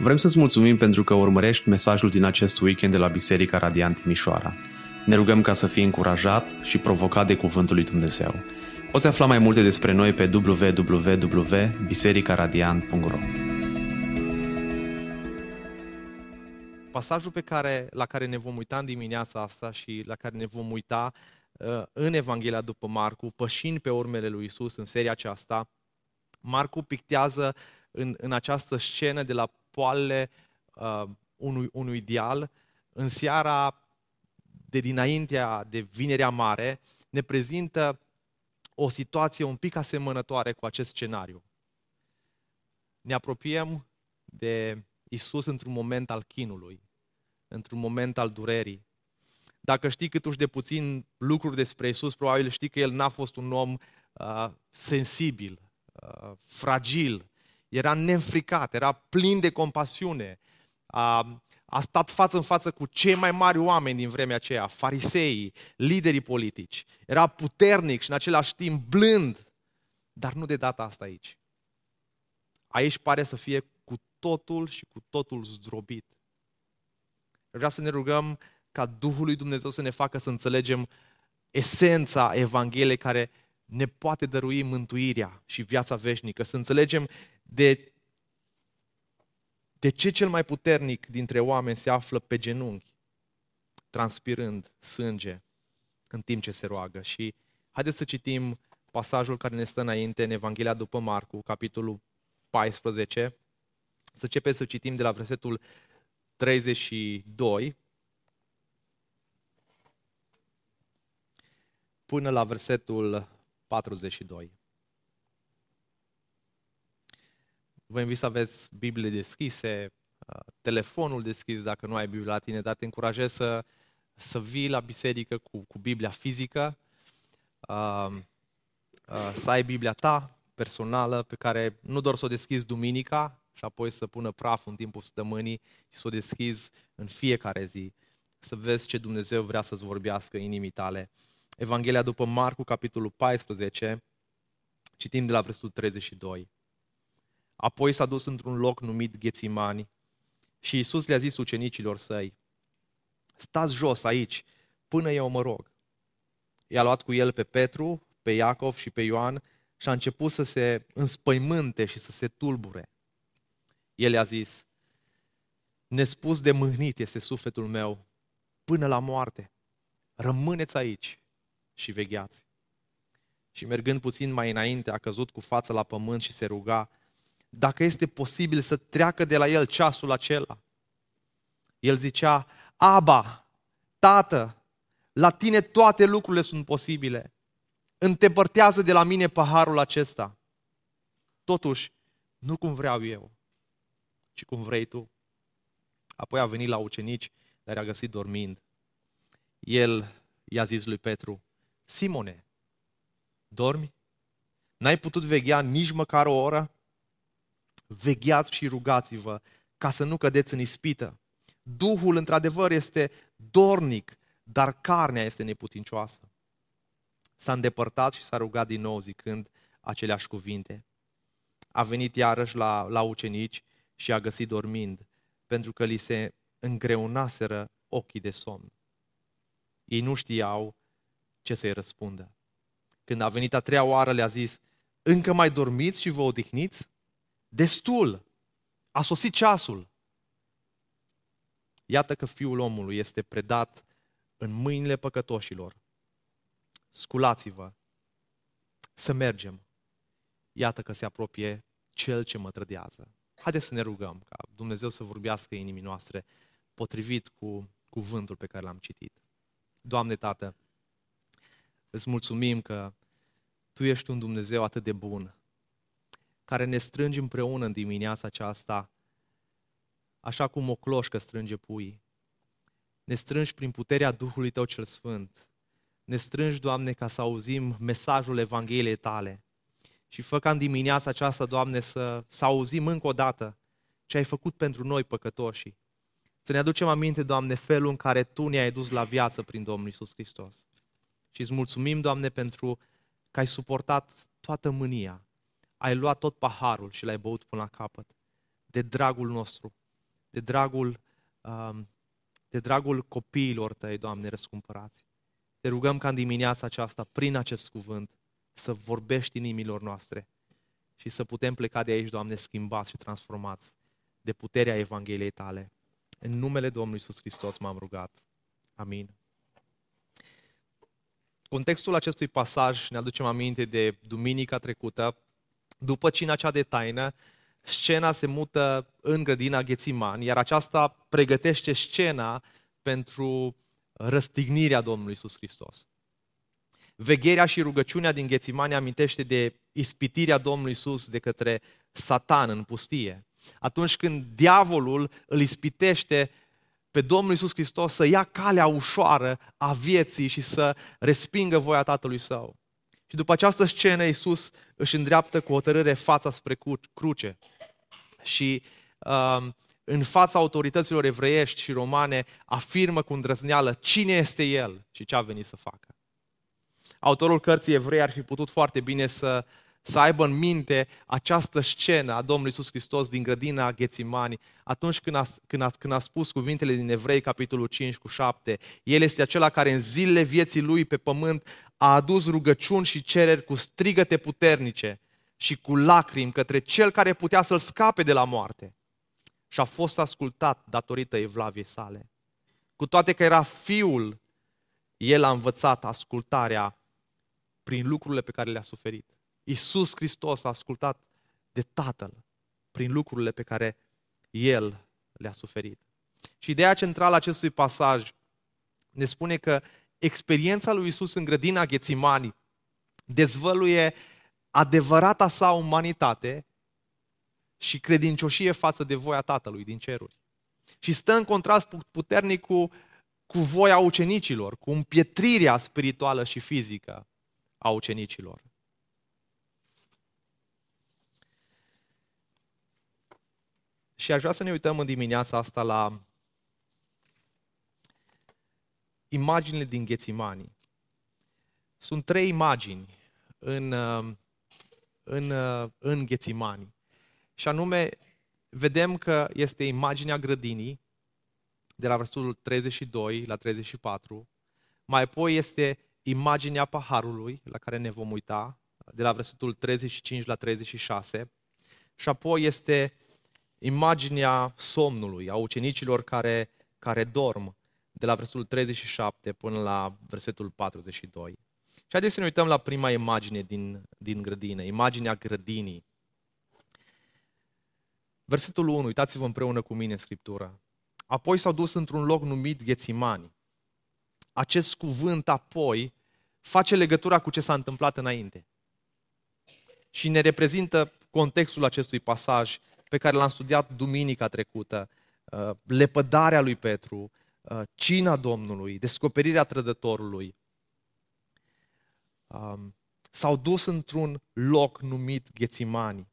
Vrem să-ți mulțumim pentru că urmărești mesajul din acest weekend de la Biserica Radiant Timișoara. Ne rugăm ca să fii încurajat și provocat de Cuvântul lui Dumnezeu. Poți afla mai multe despre noi pe www.bisericaradiant.ro Pasajul pe care, la care ne vom uita în dimineața asta și la care ne vom uita uh, în Evanghelia după Marcu, pășind pe urmele lui Isus în seria aceasta, Marcu pictează în, în această scenă de la poalele uh, unui, unui ideal, în seara de dinaintea de Vinerea Mare, ne prezintă o situație un pic asemănătoare cu acest scenariu. Ne apropiem de Isus într-un moment al chinului, într-un moment al durerii. Dacă știi cât de puțin lucruri despre Isus, probabil știi că El n-a fost un om uh, sensibil, uh, fragil, era neînfricat, era plin de compasiune, a, a stat față în față cu cei mai mari oameni din vremea aceea, fariseii, liderii politici. Era puternic și în același timp blând, dar nu de data asta aici. Aici pare să fie cu totul și cu totul zdrobit. Vreau să ne rugăm ca Duhul lui Dumnezeu să ne facă să înțelegem esența Evangheliei care ne poate dărui mântuirea și viața veșnică, să înțelegem de, de ce cel mai puternic dintre oameni se află pe genunchi, transpirând sânge în timp ce se roagă. Și haideți să citim pasajul care ne stă înainte în Evanghelia după Marcu, capitolul 14. Să începem să citim de la versetul 32 până la versetul 42. Vă invit să aveți Biblie deschise, uh, telefonul deschis dacă nu ai Biblia la tine, dar te încurajez să, să vii la biserică cu, cu Biblia fizică, uh, uh, să ai Biblia ta personală pe care nu doar să o deschizi duminica și apoi să pună praf în timpul săptămânii și să o deschizi în fiecare zi, să vezi ce Dumnezeu vrea să-ți vorbească inimii tale. Evanghelia după Marcu, capitolul 14, citim de la versetul 32. Apoi s-a dus într-un loc numit Ghețimani și Iisus le-a zis ucenicilor săi, stați jos aici până eu mă rog. I-a luat cu el pe Petru, pe Iacov și pe Ioan și a început să se înspăimânte și să se tulbure. El i-a zis, nespus de mâhnit este sufletul meu până la moarte. Rămâneți aici și vegheați. Și mergând puțin mai înainte, a căzut cu fața la pământ și se ruga dacă este posibil să treacă de la el ceasul acela. El zicea, Aba, Tată, la tine toate lucrurile sunt posibile. Îndepărtează de la mine paharul acesta. Totuși, nu cum vreau eu, ci cum vrei tu. Apoi a venit la ucenici, dar i-a găsit dormind. El i-a zis lui Petru, Simone, dormi? N-ai putut veghea nici măcar o oră? Vegheați și rugați-vă ca să nu cădeți în ispită. Duhul, într-adevăr, este dornic, dar carnea este neputincioasă. S-a îndepărtat și s-a rugat din nou zicând aceleași cuvinte. A venit iarăși la, la ucenici și a găsit dormind, pentru că li se îngreunaseră ochii de somn. Ei nu știau ce să-i răspundă. Când a venit a treia oară, le-a zis, încă mai dormiți și vă odihniți? Destul! A sosit ceasul! Iată că Fiul omului este predat în mâinile păcătoșilor. Sculați-vă, să mergem. Iată că se apropie Cel ce mă trădează. Haideți să ne rugăm ca Dumnezeu să vorbească inimii noastre potrivit cu cuvântul pe care l-am citit. Doamne Tată, îți mulțumim că Tu ești un Dumnezeu atât de bun, care ne strângi împreună în dimineața aceasta, așa cum o cloșcă strânge puii. Ne strângi prin puterea Duhului Tău cel Sfânt. Ne strângi, Doamne, ca să auzim mesajul Evangheliei Tale. Și fă ca în dimineața aceasta, Doamne, să, să auzim încă o dată ce ai făcut pentru noi păcătoși. Să ne aducem aminte, Doamne, felul în care Tu ne-ai dus la viață prin Domnul Isus Hristos. Și îți mulțumim, Doamne, pentru că ai suportat toată mânia, ai luat tot paharul și l-ai băut până la capăt, de dragul nostru. de dragul, um, de dragul copiilor tăi, Doamne, răscumpărați. Te rugăm ca în dimineața aceasta, prin acest cuvânt, să vorbești inimilor noastre și să putem pleca de aici, Doamne, schimbați și transformați de puterea Evangheliei Tale. În numele Domnului Iisus Hristos m-am rugat. Amin. Contextul acestui pasaj ne aducem aminte de duminica trecută. După cina cea de taină, scena se mută în grădina Ghețiman, iar aceasta pregătește scena pentru răstignirea Domnului Iisus Hristos. Vegherea și rugăciunea din Ghețimani amintește de ispitirea Domnului Iisus de către Satan în pustie. Atunci când diavolul îl ispitește pe Domnul Iisus Hristos să ia calea ușoară a vieții și să respingă voia Tatălui Său. Și după această scenă, Iisus își îndreaptă cu hotărâre fața spre cruce. Și uh, în fața autorităților evreiești și romane afirmă cu îndrăzneală cine este El și ce a venit să facă. Autorul cărții evrei ar fi putut foarte bine să, să aibă în minte această scenă a Domnului Iisus Hristos din grădina Ghețimani, atunci când a, când, a, când a spus cuvintele din Evrei, capitolul 5 cu 7. El este acela care în zilele vieții lui pe pământ a adus rugăciuni și cereri cu strigăte puternice și cu lacrimi către cel care putea să-l scape de la moarte. Și a fost ascultat datorită evlaviei sale. Cu toate că era fiul, el a învățat ascultarea prin lucrurile pe care le-a suferit. Iisus Hristos a ascultat de Tatăl prin lucrurile pe care El le-a suferit. Și ideea centrală a acestui pasaj ne spune că experiența lui Iisus în grădina Ghețimani dezvăluie adevărata sa umanitate și credincioșie față de voia Tatălui din ceruri. Și stă în contrast puternic cu, cu voia ucenicilor, cu împietrirea spirituală și fizică a ucenicilor. Și aș vrea să ne uităm în dimineața asta la imaginile din Ghețimani. Sunt trei imagini în, în, în Ghețimani. Și anume, vedem că este imaginea grădinii, de la versetul 32 la 34. Mai apoi este imaginea paharului, la care ne vom uita, de la versetul 35 la 36. Și apoi este imaginea somnului, a ucenicilor care, care dorm, de la versetul 37 până la versetul 42. Și haideți să ne uităm la prima imagine din, din grădină, imaginea grădinii. Versetul 1, uitați-vă împreună cu mine în Scriptură. Apoi s-au dus într-un loc numit Ghețimani. Acest cuvânt apoi face legătura cu ce s-a întâmplat înainte. Și ne reprezintă contextul acestui pasaj pe care l-am studiat duminica trecută, uh, lepădarea lui Petru, uh, cina Domnului, descoperirea trădătorului. Um, s-au dus într-un loc numit Ghețimani.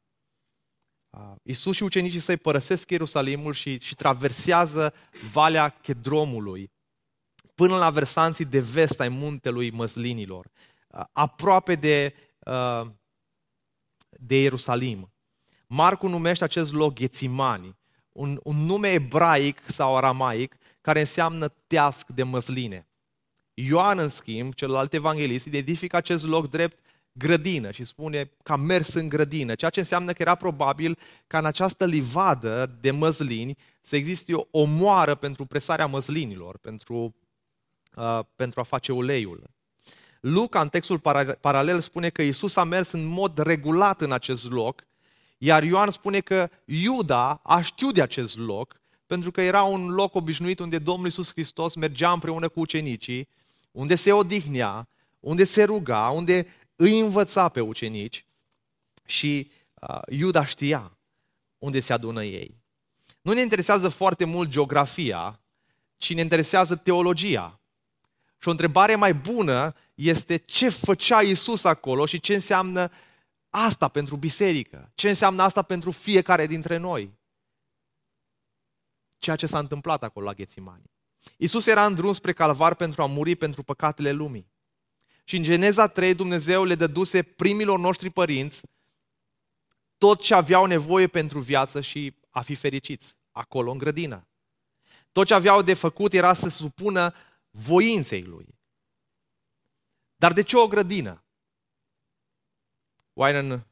Isus și ucenicii săi părăsesc Ierusalimul și, și traversează Valea Chedromului până la versanții de vest ai muntelui Măslinilor, aproape de, de Ierusalim. Marcu numește acest loc Ghețimani, un, un nume ebraic sau aramaic care înseamnă teasc de măsline. Ioan, în schimb, celălalt evanghelist, identifică acest loc drept grădină și spune că a mers în grădină, ceea ce înseamnă că era probabil ca în această livadă de măslini să existe o, o moară pentru presarea măslinilor, pentru, uh, pentru a face uleiul. Luca, în textul paralel, spune că Isus a mers în mod regulat în acest loc, iar Ioan spune că Iuda a știut de acest loc, pentru că era un loc obișnuit unde Domnul Isus Hristos mergea împreună cu ucenicii, unde se odihnea, unde se ruga, unde îi învăța pe ucenici și uh, Iuda știa unde se adună ei. Nu ne interesează foarte mult geografia, ci ne interesează teologia. Și o întrebare mai bună este ce făcea Isus acolo și ce înseamnă asta pentru biserică, ce înseamnă asta pentru fiecare dintre noi. Ceea ce s-a întâmplat acolo la Ghețimani. Isus era în drum spre calvar pentru a muri pentru păcatele lumii. Și în Geneza 3 Dumnezeu le dăduse primilor noștri părinți tot ce aveau nevoie pentru viață și a fi fericiți. acolo în grădină. Tot ce aveau de făcut era să se supună voinței lui. Dar de ce o grădină? Wynan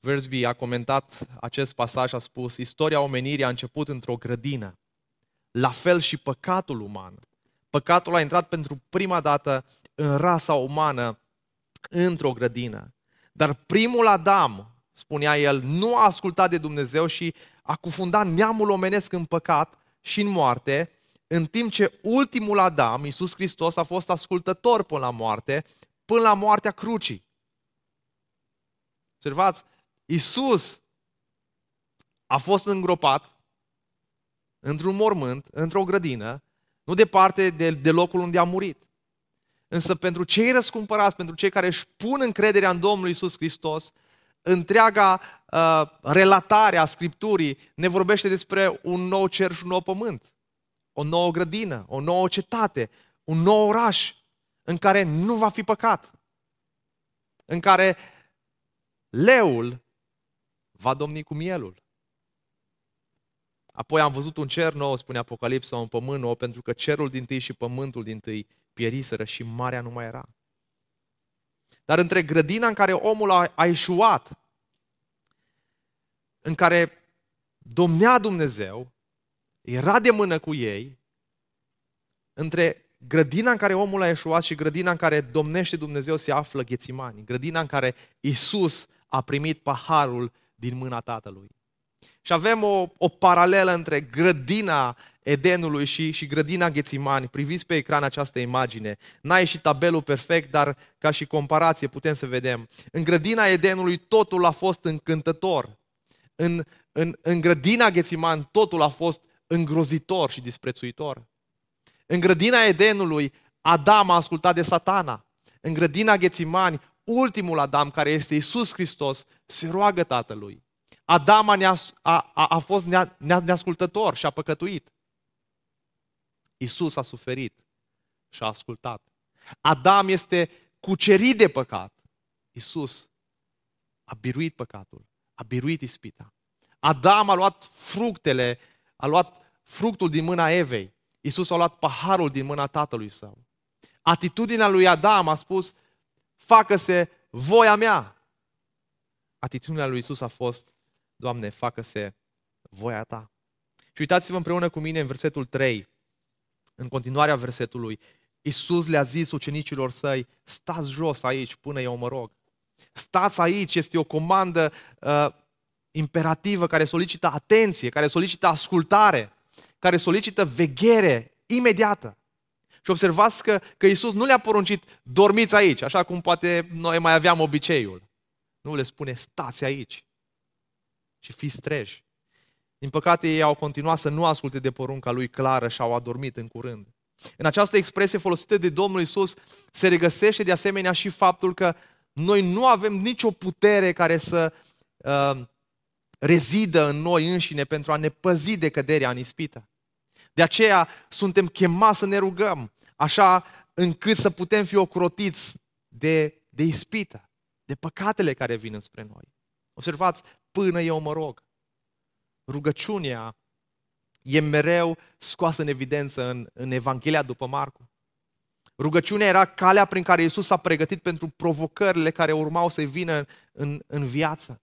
Versby a comentat acest pasaj, a spus, istoria omenirii a început într-o grădină. La fel și păcatul uman. Păcatul a intrat pentru prima dată în rasa umană într-o grădină. Dar primul Adam, spunea el, nu a ascultat de Dumnezeu și a cufundat neamul omenesc în păcat și în moarte, în timp ce ultimul Adam, Iisus Hristos, a fost ascultător până la moarte, până la moartea crucii. Observați, Iisus a fost îngropat într-un mormânt, într-o grădină, nu departe de, de locul unde a murit. Însă pentru cei răscumpărați, pentru cei care își pun încrederea în Domnul Isus Hristos, întreaga uh, relatare a Scripturii ne vorbește despre un nou cer și un nou pământ, o nouă grădină, o nouă cetate, un nou oraș în care nu va fi păcat, în care leul va domni cu mielul. Apoi am văzut un cer nou, spune Apocalipsa, un pământ nou, pentru că cerul din tâi și pământul din tâi pieriseră și marea nu mai era. Dar între grădina în care omul a, a ieșuat, în care domnea Dumnezeu, era de mână cu ei, între grădina în care omul a ieșuat și grădina în care domnește Dumnezeu se află Ghețimani, grădina în care Isus a primit paharul din mâna Tatălui. Și avem o, o paralelă între grădina Edenului și, și grădina Ghețimani. Priviți pe ecran această imagine. N-ai și tabelul perfect, dar ca și comparație putem să vedem. În grădina Edenului totul a fost încântător. În, în, în grădina Ghețiman totul a fost îngrozitor și disprețuitor. În grădina Edenului Adam a ascultat de satana. În grădina Ghețimani, ultimul Adam, care este Isus Hristos, se roagă Tatălui. Adam a, a, a fost neascultător și a păcătuit. Isus a suferit și a ascultat. Adam este cucerit de păcat. Isus a biruit păcatul, a biruit ispita. Adam a luat fructele, a luat fructul din mâna Evei. Isus a luat paharul din mâna tatălui său. Atitudinea lui Adam a spus, facă-se voia mea. Atitudinea lui Isus a fost, Doamne, facă-se voia ta. Și uitați-vă împreună cu mine în versetul 3, în continuarea versetului, Iisus le-a zis ucenicilor săi, stați jos aici până eu mă rog. Stați aici, este o comandă uh, imperativă care solicită atenție, care solicită ascultare, care solicită veghere imediată. Și observați că, că Iisus nu le-a poruncit, dormiți aici, așa cum poate noi mai aveam obiceiul. Nu le spune, stați aici și fiți treji. Din păcate, ei au continuat să nu asculte de porunca lui clară și au adormit în curând. În această expresie folosită de Domnul Isus se regăsește de asemenea și faptul că noi nu avem nicio putere care să uh, rezidă în noi înșine pentru a ne păzi de căderea în ispită. De aceea suntem chemați să ne rugăm, așa încât să putem fi ocrotiți de, de ispită, de păcatele care vin spre noi. Observați, până eu mă rog. Rugăciunea e mereu scoasă în evidență în, în Evanghelia după Marcu. Rugăciunea era calea prin care Iisus s-a pregătit pentru provocările care urmau să vină în, în viață.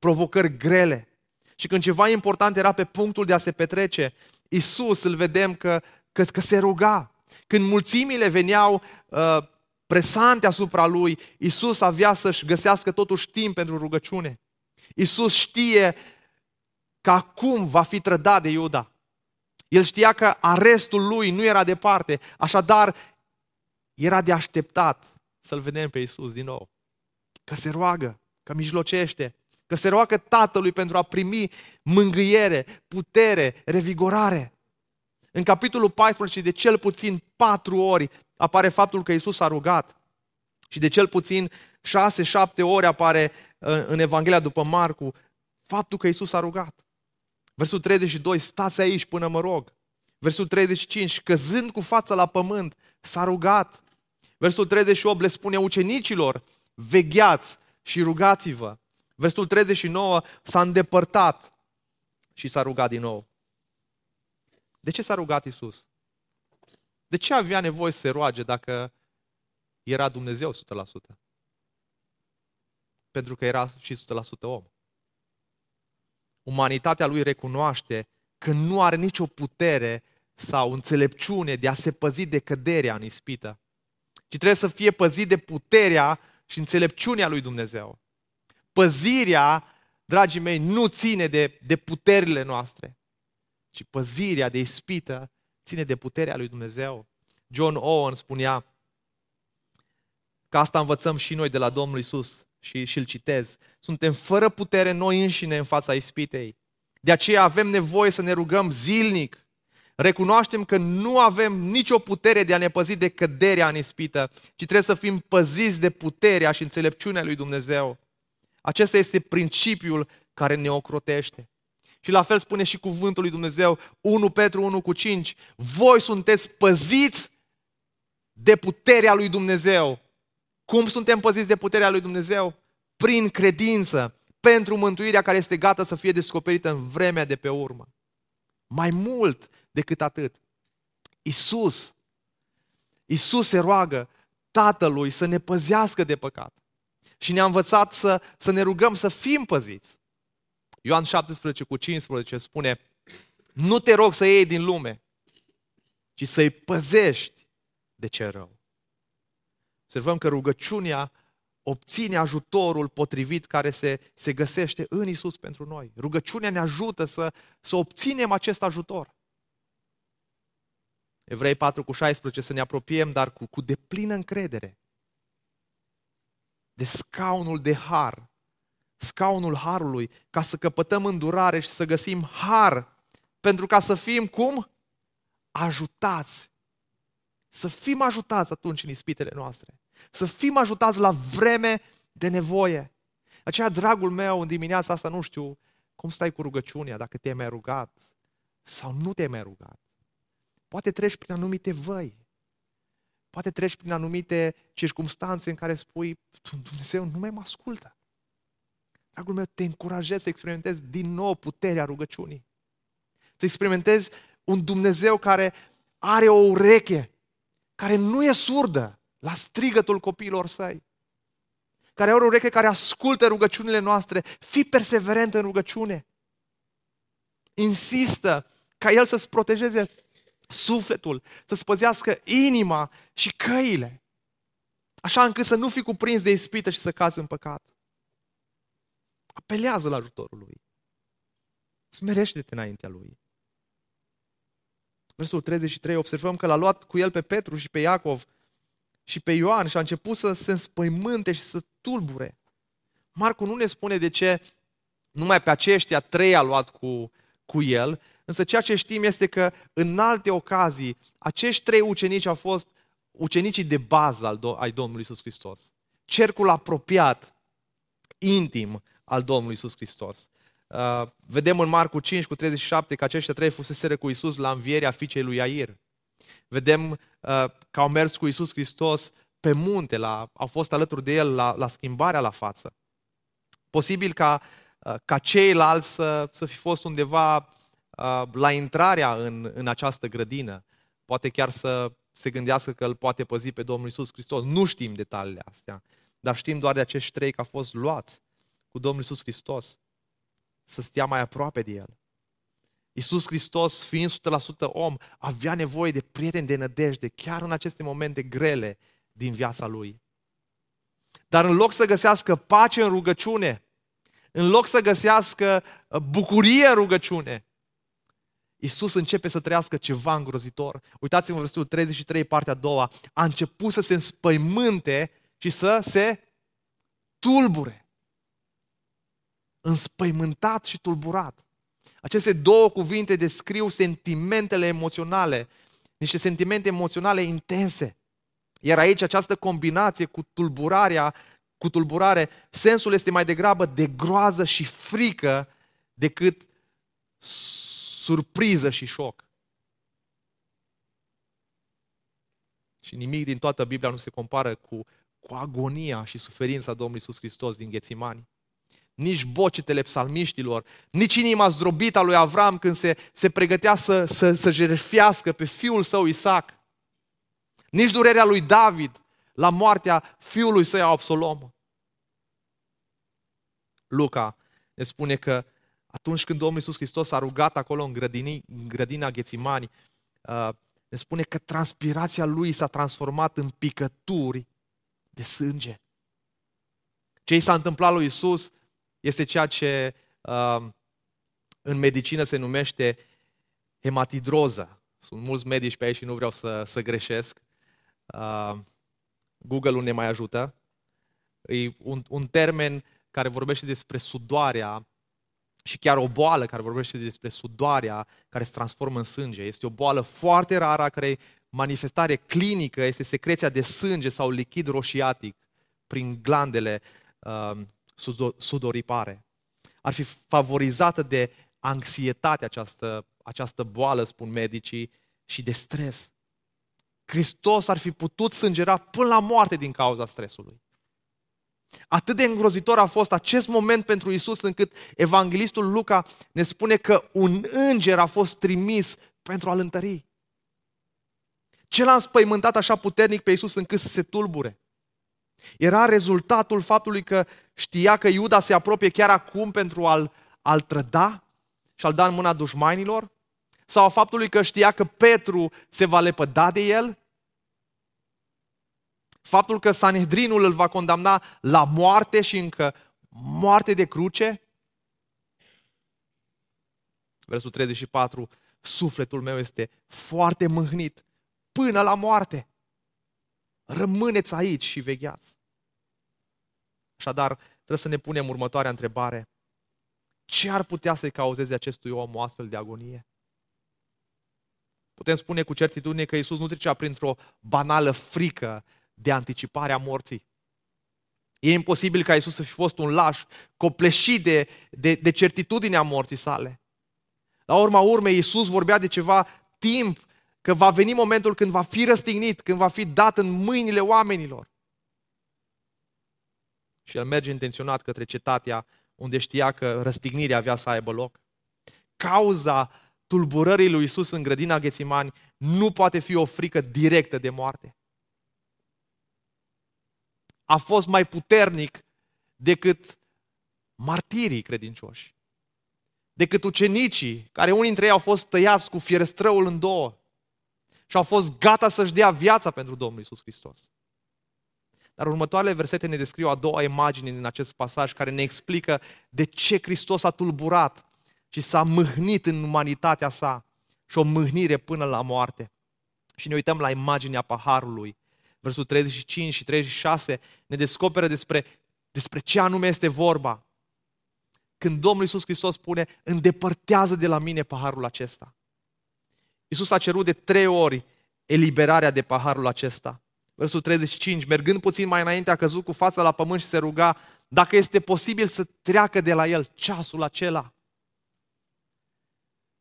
Provocări grele. Și când ceva important era pe punctul de a se petrece, Iisus îl vedem că, că, că se ruga. Când mulțimile veneau uh, presante asupra lui, Iisus avea să-și găsească totuși timp pentru rugăciune. Iisus știe că acum va fi trădat de Iuda. El știa că arestul lui nu era departe, așadar era de așteptat să-L vedem pe Iisus din nou. Că se roagă, că mijlocește, că se roagă Tatălui pentru a primi mângâiere, putere, revigorare. În capitolul 14, de cel puțin patru ori apare faptul că Iisus a rugat. Și de cel puțin șase, șapte ori apare în Evanghelia după Marcu faptul că Iisus a rugat. Versul 32, stați aici până mă rog. Versul 35, căzând cu fața la pământ, s-a rugat. Versul 38 le spune ucenicilor, vegheați și rugați-vă. Versul 39 s-a îndepărtat și s-a rugat din nou. De ce s-a rugat Isus? De ce avea nevoie să se roage dacă era Dumnezeu 100%? Pentru că era și 100% om. Umanitatea lui recunoaște că nu are nicio putere sau înțelepciune de a se păzi de căderea în ispită, ci trebuie să fie păzit de puterea și înțelepciunea lui Dumnezeu. Păzirea, dragii mei, nu ține de, de puterile noastre, ci păzirea de ispită ține de puterea lui Dumnezeu. John Owen spunea că asta învățăm și noi de la Domnul Isus și, și îl citez. Suntem fără putere noi înșine în fața ispitei. De aceea avem nevoie să ne rugăm zilnic. Recunoaștem că nu avem nicio putere de a ne păzi de căderea în ispită, ci trebuie să fim păziți de puterea și înțelepciunea lui Dumnezeu. Acesta este principiul care ne ocrotește. Și la fel spune și cuvântul lui Dumnezeu, 1 Petru 1 cu 5, voi sunteți păziți de puterea lui Dumnezeu. Cum suntem păziți de puterea lui Dumnezeu? Prin credință, pentru mântuirea care este gata să fie descoperită în vremea de pe urmă. Mai mult decât atât, Isus, Isus se roagă Tatălui să ne păzească de păcat. Și ne-a învățat să, să ne rugăm să fim păziți. Ioan 17 cu 15 spune, nu te rog să iei din lume, ci să-i păzești de ce rău. Observăm că rugăciunea obține ajutorul potrivit care se, se găsește în Isus pentru noi. Rugăciunea ne ajută să, să obținem acest ajutor. Evrei 4 cu 16, să ne apropiem, dar cu, cu deplină încredere de scaunul de har, scaunul harului, ca să căpătăm îndurare și să găsim har, pentru ca să fim cum? Ajutați. Să fim ajutați atunci în ispitele noastre. Să fim ajutați la vreme de nevoie. Aceea, dragul meu, în dimineața asta nu știu cum stai cu rugăciunea, dacă te-ai mai rugat sau nu te-ai mai rugat. Poate treci prin anumite văi. Poate treci prin anumite circunstanțe în care spui, Dumnezeu nu mai mă ascultă. Dragul meu, te încurajez să experimentezi din nou puterea rugăciunii. Să experimentezi un Dumnezeu care are o ureche, care nu e surdă, la strigătul copiilor săi, care are o ureche care ascultă rugăciunile noastre, fii perseverent în rugăciune. Insistă ca El să-ți protejeze sufletul, să-ți păzească inima și căile, așa încât să nu fii cuprins de ispită și să cazi în păcat. Apelează la ajutorul Lui. Smerește-te înaintea Lui. Versul 33, observăm că l-a luat cu el pe Petru și pe Iacov și pe Ioan și a început să se înspăimânte și să tulbure. Marcu nu ne spune de ce numai pe aceștia trei a luat cu, cu el, însă ceea ce știm este că în alte ocazii acești trei ucenici au fost ucenicii de bază al do- ai Domnului Isus Hristos. Cercul apropiat, intim al Domnului Isus Hristos. Uh, vedem în Marcu 5 cu 37 că aceștia trei fuseseră cu Isus la învierea fiicei lui Iair. Vedem uh, că au mers cu Isus Hristos pe munte, la, au fost alături de El la, la schimbarea la față. Posibil ca, uh, ca ceilalți să, să fi fost undeva uh, la intrarea în, în această grădină. Poate chiar să se gândească că îl poate păzi pe Domnul Isus Hristos. Nu știm detaliile astea, dar știm doar de acești trei că au fost luați cu Domnul Isus Hristos să stea mai aproape de El. Iisus Hristos, fiind 100% om, avea nevoie de prieteni de nădejde, chiar în aceste momente grele din viața lui. Dar în loc să găsească pace în rugăciune, în loc să găsească uh, bucurie în rugăciune, Iisus începe să trăiască ceva îngrozitor. Uitați-vă în versetul 33, partea a doua. A început să se înspăimânte și să se tulbure. Înspăimântat și tulburat. Aceste două cuvinte descriu sentimentele emoționale, niște sentimente emoționale intense. Iar aici această combinație cu tulburarea, cu tulburare, sensul este mai degrabă de groază și frică decât surpriză și șoc. Și nimic din toată Biblia nu se compară cu, cu agonia și suferința Domnului Iisus Hristos din Ghețimani. nici bocetele psalmiștilor, nici inima zdrobită a lui Avram când se, se pregătea să, să, să jertfească pe fiul său Isaac, nici durerea lui David la moartea fiului său Absalom. Luca ne spune că atunci când Domnul Iisus Hristos a rugat acolo în, grădini, în grădina Ghețimani, uh, ne spune că transpirația lui s-a transformat în picături de sânge. Ce i s-a întâmplat lui Iisus este ceea ce uh, în medicină se numește hematidroză. Sunt mulți medici pe aici și nu vreau să, să greșesc. Uh, Google-ul ne mai ajută. E un, un termen care vorbește despre sudoarea și chiar o boală care vorbește despre sudoarea care se transformă în sânge. Este o boală foarte rară, care manifestare clinică este secreția de sânge sau lichid roșiatic prin glandele uh, sudoripare. Ar fi favorizată de anxietate această, această boală, spun medicii, și de stres. Hristos ar fi putut sângera până la moarte din cauza stresului. Atât de îngrozitor a fost acest moment pentru Isus încât evanghelistul Luca ne spune că un înger a fost trimis pentru a-l întări. Ce l-a înspăimântat așa puternic pe Isus încât să se tulbure? Era rezultatul faptului că știa că Iuda se apropie chiar acum pentru a-l, a-l trăda și a-l da în mâna dușmanilor? Sau a faptului că știa că Petru se va lepăda de el Faptul că Sanhedrinul îl va condamna la moarte și încă moarte de cruce? Versul 34, sufletul meu este foarte mâhnit până la moarte. Rămâneți aici și vegheați. Așadar, trebuie să ne punem următoarea întrebare. Ce ar putea să-i cauzeze acestui om o astfel de agonie? Putem spune cu certitudine că Isus nu trecea printr-o banală frică de anticipare a morții. E imposibil ca Isus să fi fost un laș, copleșit de, de, de certitudinea morții sale. La urma urmei, Isus vorbea de ceva timp, că va veni momentul când va fi răstignit, când va fi dat în mâinile oamenilor. Și el merge intenționat către cetatea unde știa că răstignirea avea să aibă loc. Cauza tulburării lui Isus în grădina Ghețimani nu poate fi o frică directă de moarte a fost mai puternic decât martirii credincioși, decât ucenicii, care unii dintre ei au fost tăiați cu fierăstrăul în două și au fost gata să-și dea viața pentru Domnul Isus Hristos. Dar următoarele versete ne descriu a doua imagine din acest pasaj care ne explică de ce Hristos a tulburat și s-a mâhnit în umanitatea sa și o mâhnire până la moarte. Și ne uităm la imaginea paharului versul 35 și 36, ne descoperă despre, despre ce anume este vorba. Când Domnul Iisus Hristos spune, îndepărtează de la mine paharul acesta. Iisus a cerut de trei ori eliberarea de paharul acesta. Versul 35, mergând puțin mai înainte, a căzut cu fața la pământ și se ruga dacă este posibil să treacă de la el ceasul acela.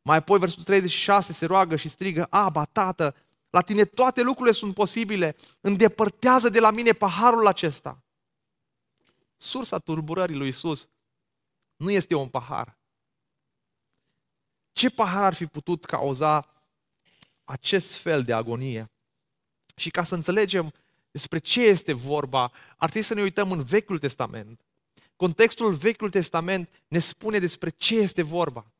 Mai apoi, versul 36, se roagă și strigă, Aba, Tată, la tine toate lucrurile sunt posibile. Îndepărtează de la mine paharul acesta. Sursa turburării lui Isus nu este un pahar. Ce pahar ar fi putut cauza acest fel de agonie? Și ca să înțelegem despre ce este vorba, ar trebui să ne uităm în Vechiul Testament. Contextul Vechiul Testament ne spune despre ce este vorba.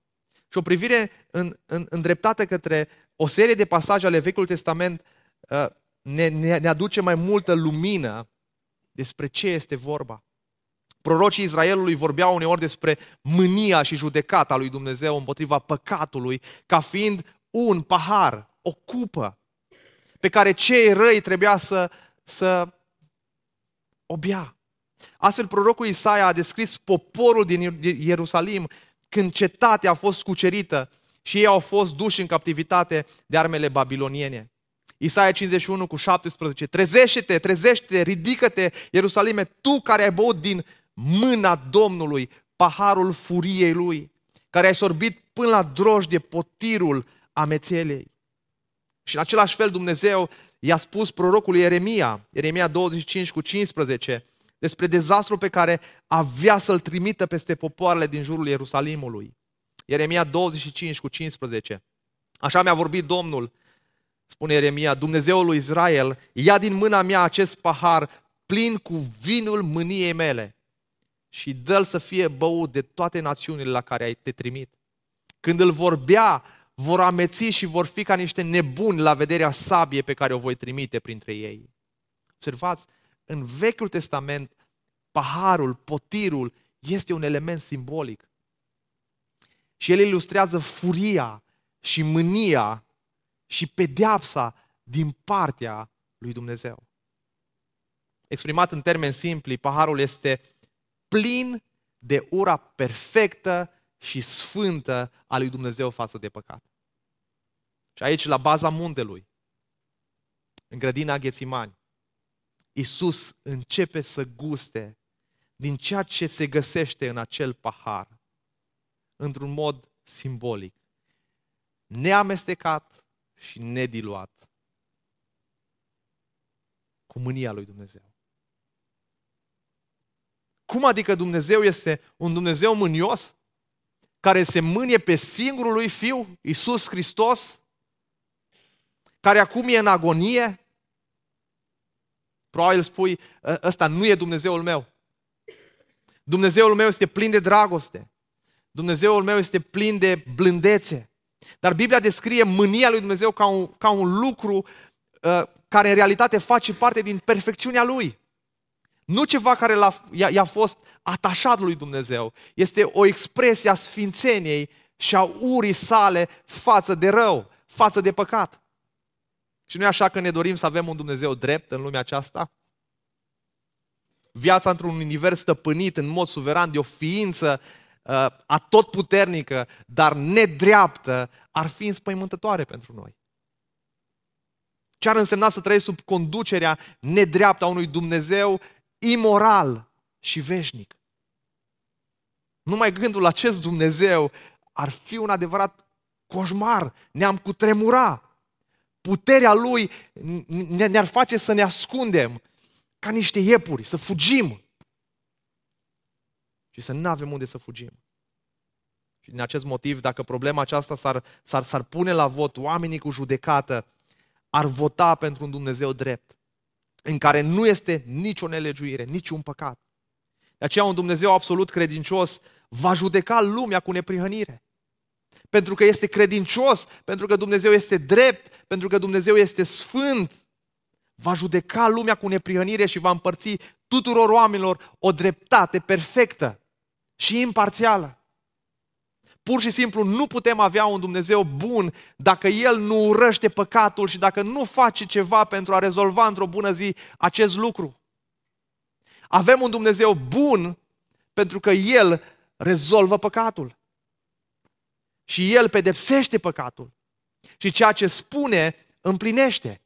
Și o privire în, în, îndreptată către o serie de pasaje ale Vechiul Testament uh, ne, ne, ne aduce mai multă lumină despre ce este vorba. Prorocii Israelului vorbeau uneori despre mânia și judecata lui Dumnezeu împotriva păcatului, ca fiind un pahar, o cupă, pe care cei răi trebuia să, să o bea. Astfel, prorocul Isaia a descris poporul din Ierusalim când cetatea a fost cucerită și ei au fost duși în captivitate de armele babiloniene. Isaia 51 cu 17. Trezește-te, trezește-te, ridică-te, Ierusalime, tu care ai băut din mâna Domnului paharul furiei lui, care ai sorbit până la de potirul amețelei. Și în același fel Dumnezeu i-a spus prorocului Ieremia, Ieremia 25 cu 15, despre dezastrul pe care avea să-l trimită peste popoarele din jurul Ierusalimului. Ieremia 25 cu 15. Așa mi-a vorbit Domnul, spune Ieremia, Dumnezeul lui Israel, ia din mâna mea acest pahar plin cu vinul mâniei mele și dă-l să fie băut de toate națiunile la care ai te trimit. Când îl vor bea, vor ameți și vor fi ca niște nebuni la vederea sabie pe care o voi trimite printre ei. Observați, în Vechiul Testament, paharul, potirul, este un element simbolic. Și el ilustrează furia și mânia și pedeapsa din partea lui Dumnezeu. Exprimat în termeni simpli, paharul este plin de ura perfectă și sfântă a lui Dumnezeu față de păcat. Și aici, la baza muntelui, în grădina Ghețimani, Iisus începe să guste din ceea ce se găsește în acel pahar, într-un mod simbolic, neamestecat și nediluat, cu mânia lui Dumnezeu. Cum adică Dumnezeu este un Dumnezeu mânios? Care se mânie pe singurul lui Fiu, Iisus Hristos? Care acum e în agonie? Probabil spui, ă, ăsta nu e Dumnezeul meu. Dumnezeul meu este plin de dragoste. Dumnezeul meu este plin de blândețe. Dar Biblia descrie mânia lui Dumnezeu ca un, ca un lucru uh, care în realitate face parte din perfecțiunea lui. Nu ceva care l-a, i-a, i-a fost atașat lui Dumnezeu. Este o expresie a sfințeniei și a urii sale față de rău, față de păcat. Și nu e așa că ne dorim să avem un Dumnezeu drept în lumea aceasta? Viața într-un univers stăpânit în mod suveran de o ființă uh, atotputernică, dar nedreaptă, ar fi înspăimântătoare pentru noi. Ce ar însemna să trăiești sub conducerea nedreaptă a unui Dumnezeu imoral și veșnic? Numai gândul la acest Dumnezeu ar fi un adevărat coșmar, ne-am cutremura. Puterea Lui ne-ar face să ne ascundem ca niște iepuri, să fugim și să nu avem unde să fugim. Și din acest motiv, dacă problema aceasta s-ar, s-ar, s-ar pune la vot, oamenii cu judecată ar vota pentru un Dumnezeu drept, în care nu este nicio nelegiuire, niciun păcat. De aceea un Dumnezeu absolut credincios va judeca lumea cu neprihănire. Pentru că este credincios, pentru că Dumnezeu este drept, pentru că Dumnezeu este sfânt, va judeca lumea cu neprihănire și va împărți tuturor oamenilor o dreptate perfectă și imparțială. Pur și simplu nu putem avea un Dumnezeu bun dacă El nu urăște păcatul și dacă nu face ceva pentru a rezolva într-o bună zi acest lucru. Avem un Dumnezeu bun pentru că El rezolvă păcatul. Și El pedepsește păcatul. Și ceea ce spune împlinește.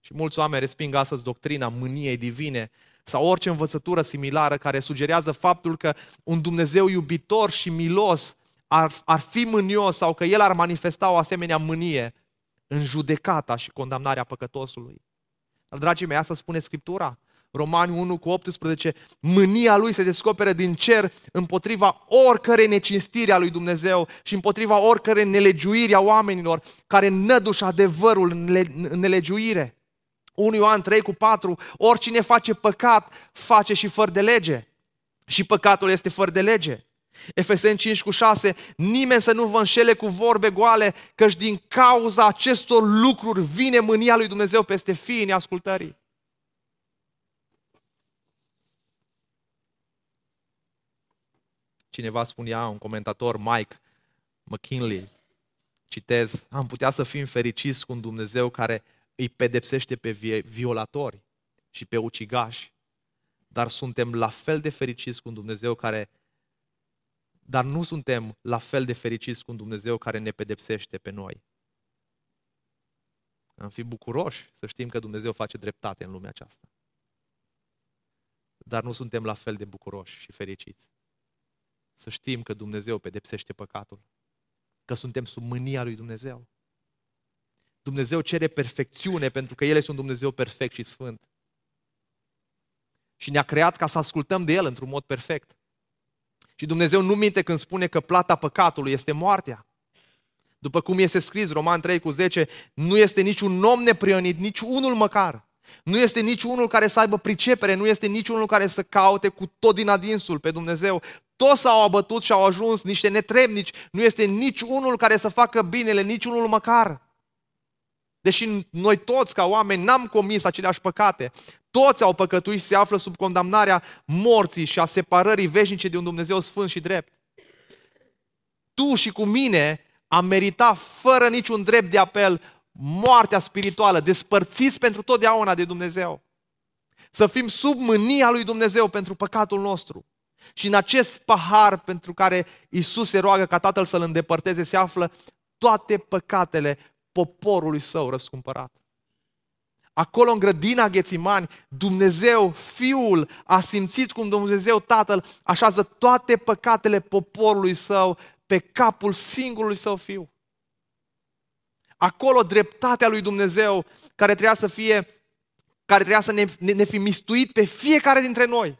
Și mulți oameni resping astăzi doctrina mâniei divine sau orice învățătură similară care sugerează faptul că un Dumnezeu iubitor și milos ar, ar fi mânios sau că El ar manifesta o asemenea mânie în judecata și condamnarea păcătosului. Dar, dragii mei, asta spune Scriptura. Romani 1 cu 18, mânia lui se descoperă din cer împotriva oricărei necinstiri a lui Dumnezeu și împotriva oricărei nelegiuiri a oamenilor care năduș adevărul în nelegiuire. 1 Ioan 3 cu 4, oricine face păcat, face și fără de lege. Și păcatul este fără de lege. Efeseni 5 cu 6, nimeni să nu vă înșele cu vorbe goale, căci din cauza acestor lucruri vine mânia lui Dumnezeu peste fiii neascultării. Cineva spunea, un comentator, Mike McKinley, citez, am putea să fim fericiți cu un Dumnezeu care îi pedepsește pe violatori și pe ucigași, dar suntem la fel de fericiți cu un Dumnezeu care dar nu suntem la fel de fericiți cu un Dumnezeu care ne pedepsește pe noi. Am fi bucuroși să știm că Dumnezeu face dreptate în lumea aceasta. Dar nu suntem la fel de bucuroși și fericiți. Să știm că Dumnezeu pedepsește păcatul. Că suntem sub mânia lui Dumnezeu. Dumnezeu cere perfecțiune pentru că El este un Dumnezeu perfect și sfânt. și ne-a creat ca să ascultăm de El într-un mod perfect. Și Dumnezeu nu minte când spune că plata păcatului este moartea. După cum este scris, Roman 3 cu 10, nu este niciun om neprionit, nici unul măcar. Nu este nici unul care să aibă pricepere, nu este nici unul care să caute cu tot din adinsul pe Dumnezeu. Toți s-au abătut și au ajuns niște netrebnici. Nu este nici unul care să facă binele, nici unul măcar. Deși noi toți, ca oameni, n-am comis aceleași păcate, toți au păcătuit și se află sub condamnarea morții și a separării veșnice de un Dumnezeu sfânt și drept. Tu și cu mine am meritat fără niciun drept de apel moartea spirituală, despărțiți pentru totdeauna de Dumnezeu. Să fim sub mânia lui Dumnezeu pentru păcatul nostru. Și în acest pahar pentru care Isus se roagă ca Tatăl să-L îndepărteze, se află toate păcatele poporului său răscumpărat. Acolo în grădina Ghețimani, Dumnezeu, Fiul, a simțit cum Dumnezeu Tatăl așează toate păcatele poporului său pe capul singurului său Fiu. Acolo dreptatea lui Dumnezeu, care trebuia să fie, care trebuia să ne, ne, ne fi mistuit pe fiecare dintre noi,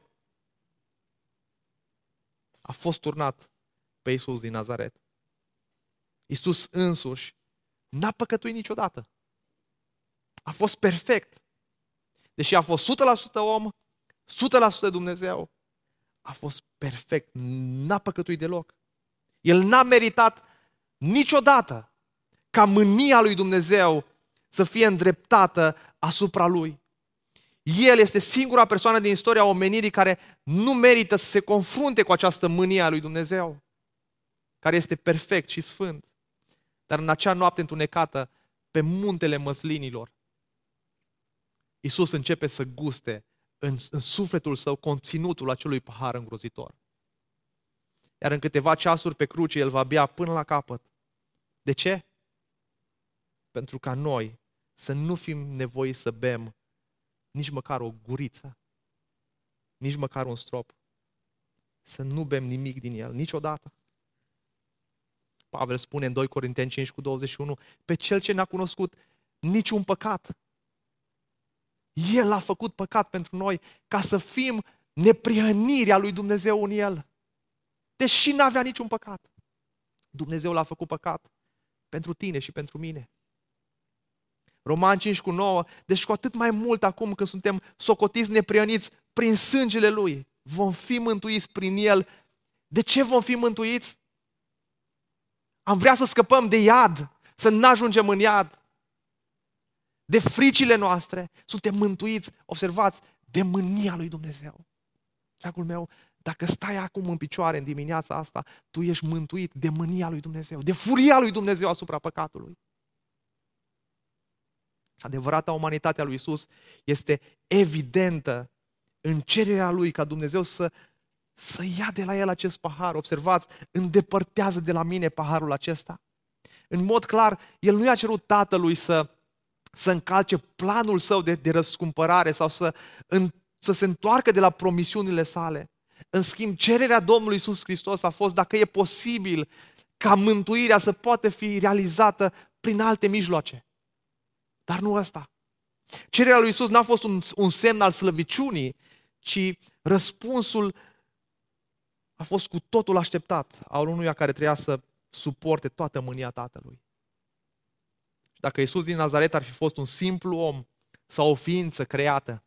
a fost turnat pe Isus din Nazaret. Isus însuși n-a păcătuit niciodată. A fost perfect. Deși a fost 100% om, 100% Dumnezeu, a fost perfect. N-a păcătuit deloc. El n-a meritat niciodată ca mânia lui Dumnezeu să fie îndreptată asupra lui. El este singura persoană din istoria omenirii care nu merită să se confrunte cu această mânie a lui Dumnezeu, care este perfect și sfânt. Dar în acea noapte întunecată, pe muntele măslinilor, Iisus începe să guste în, în sufletul său conținutul acelui pahar îngrozitor. Iar în câteva ceasuri pe cruce el va bea până la capăt. De ce? Pentru ca noi să nu fim nevoiți să bem nici măcar o guriță, nici măcar un strop. Să nu bem nimic din el, niciodată. Pavel spune în 2 Corinteni 5 cu 21, pe cel ce n-a cunoscut niciun păcat. El a făcut păcat pentru noi ca să fim neprihănirea lui Dumnezeu în el. Deși n-avea niciun păcat. Dumnezeu l-a făcut păcat pentru tine și pentru mine. Roman 5 cu 9, deci cu atât mai mult acum când suntem socotiți neprioniți prin sângele Lui, vom fi mântuiți prin El. De ce vom fi mântuiți? Am vrea să scăpăm de iad, să nu ajungem în iad. De fricile noastre, suntem mântuiți, observați, de mânia lui Dumnezeu. Dragul meu, dacă stai acum în picioare în dimineața asta, tu ești mântuit de mânia lui Dumnezeu, de furia lui Dumnezeu asupra păcatului. Și adevărata umanitatea lui Isus este evidentă în cererea lui ca Dumnezeu să, să ia de la el acest pahar. Observați, îndepărtează de la mine paharul acesta. În mod clar, el nu i-a cerut tatălui să, să încalce planul său de, de răscumpărare sau să, în, să se întoarcă de la promisiunile sale. În schimb, cererea Domnului Isus Hristos a fost dacă e posibil ca mântuirea să poată fi realizată prin alte mijloace. Dar nu ăsta. Cererea lui Isus n-a fost un, un semn al slăbiciunii, ci răspunsul a fost cu totul așteptat al unuia care trebuia să suporte toată mânia Tatălui. Dacă Isus din Nazaret ar fi fost un simplu om sau o ființă creată,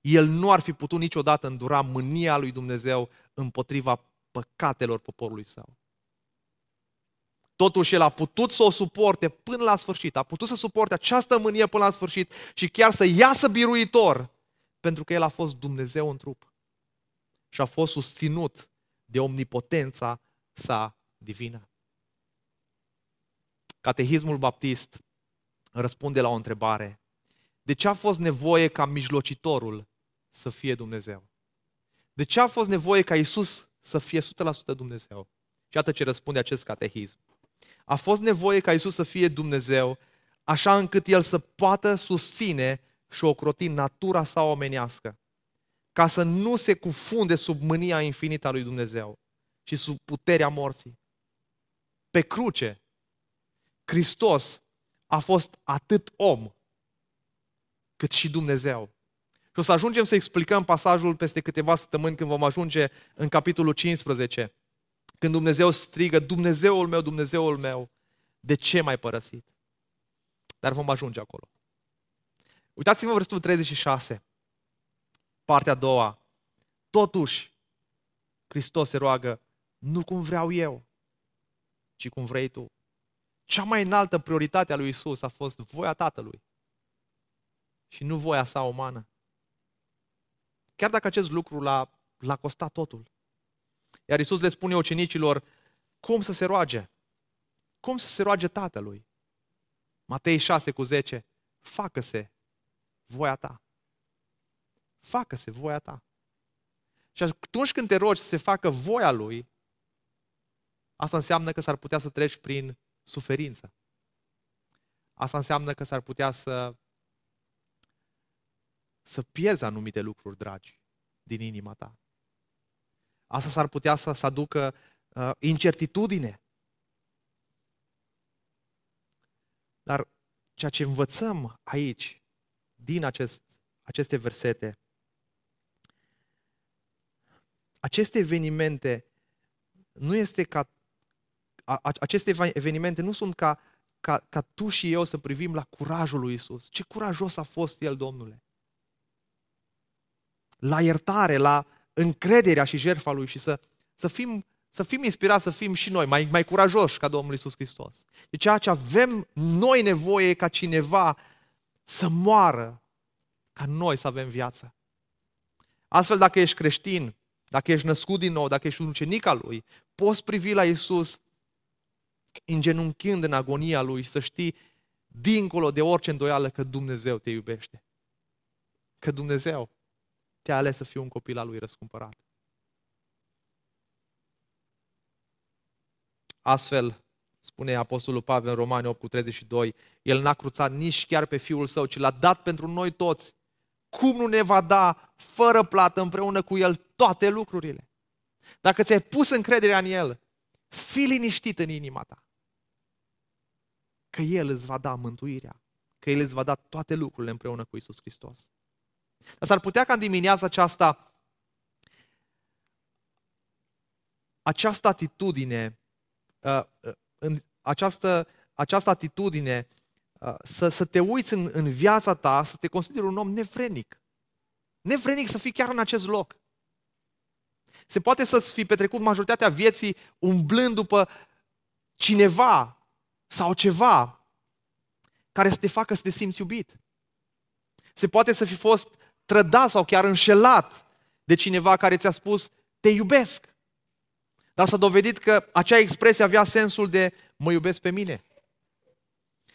el nu ar fi putut niciodată îndura mânia lui Dumnezeu împotriva păcatelor poporului său. Totuși, el a putut să o suporte până la sfârșit, a putut să suporte această mânie până la sfârșit și chiar să iasă biruitor, pentru că el a fost Dumnezeu în trup și a fost susținut de omnipotența sa divină. Catehismul baptist răspunde la o întrebare. De ce a fost nevoie ca mijlocitorul să fie Dumnezeu? De ce a fost nevoie ca Isus să fie 100% Dumnezeu? Și iată ce răspunde acest catehism. A fost nevoie ca Isus să fie Dumnezeu, așa încât El să poată susține și ocroti natura sa omenească, ca să nu se cufunde sub mânia infinită a lui Dumnezeu și sub puterea morții. Pe cruce, Hristos a fost atât om, cât și Dumnezeu. Și o să ajungem să explicăm pasajul peste câteva săptămâni când vom ajunge în capitolul 15. Când Dumnezeu strigă, Dumnezeul meu, Dumnezeul meu, de ce m-ai părăsit? Dar vom ajunge acolo. Uitați-vă versetul 36, partea a doua. Totuși, Hristos se roagă, nu cum vreau eu, ci cum vrei tu. Cea mai înaltă prioritate a lui Isus a fost voia Tatălui și nu voia sa umană. Chiar dacă acest lucru l-a, l-a costat totul. Iar Isus le spune ucenicilor cum să se roage. Cum să se roage Tatălui. Matei 6 cu 10. Facă-se voia ta. Facă-se voia ta. Și atunci când te rogi să se facă voia Lui, asta înseamnă că s-ar putea să treci prin suferință. Asta înseamnă că s-ar putea să să pierzi anumite lucruri dragi din inima ta. Asta s-ar putea să, să aducă uh, incertitudine. Dar ceea ce învățăm aici, din acest, aceste versete, aceste evenimente nu este ca a, aceste evenimente nu sunt ca, ca, ca tu și eu să privim la curajul lui Isus. Ce curajos a fost El, Domnule! La iertare, la încrederea și jertfa Lui și să, să, fim, să fim inspirați, să fim și noi mai, mai curajoși ca Domnul Isus Hristos. De ceea ce avem noi nevoie ca cineva să moară, ca noi să avem viață. Astfel, dacă ești creștin, dacă ești născut din nou, dacă ești un ucenic al Lui, poți privi la Isus îngenunchind în agonia Lui și să știi dincolo de orice îndoială că Dumnezeu te iubește. Că Dumnezeu te-a ales să fii un copil al Lui răscumpărat. Astfel, spune Apostolul Pavel în Romani 8 cu 32, El n-a cruțat nici chiar pe Fiul Său, ci l-a dat pentru noi toți. Cum nu ne va da fără plată împreună cu El toate lucrurile? Dacă ți-ai pus încrederea în El, fii liniștit în inima ta că El îți va da mântuirea, că El îți va da toate lucrurile împreună cu Isus Hristos. Dar s-ar putea ca în dimineața aceasta această atitudine, uh, uh, în această, această atitudine uh, să, să te uiți în, în viața ta, să te consideri un om nevrenic. Nevrenic să fii chiar în acest loc. Se poate să-ți fi petrecut majoritatea vieții umblând după cineva sau ceva care să te facă să te simți iubit. Se poate să fi fost trădat sau chiar înșelat de cineva care ți-a spus te iubesc. Dar s-a dovedit că acea expresie avea sensul de mă iubesc pe mine.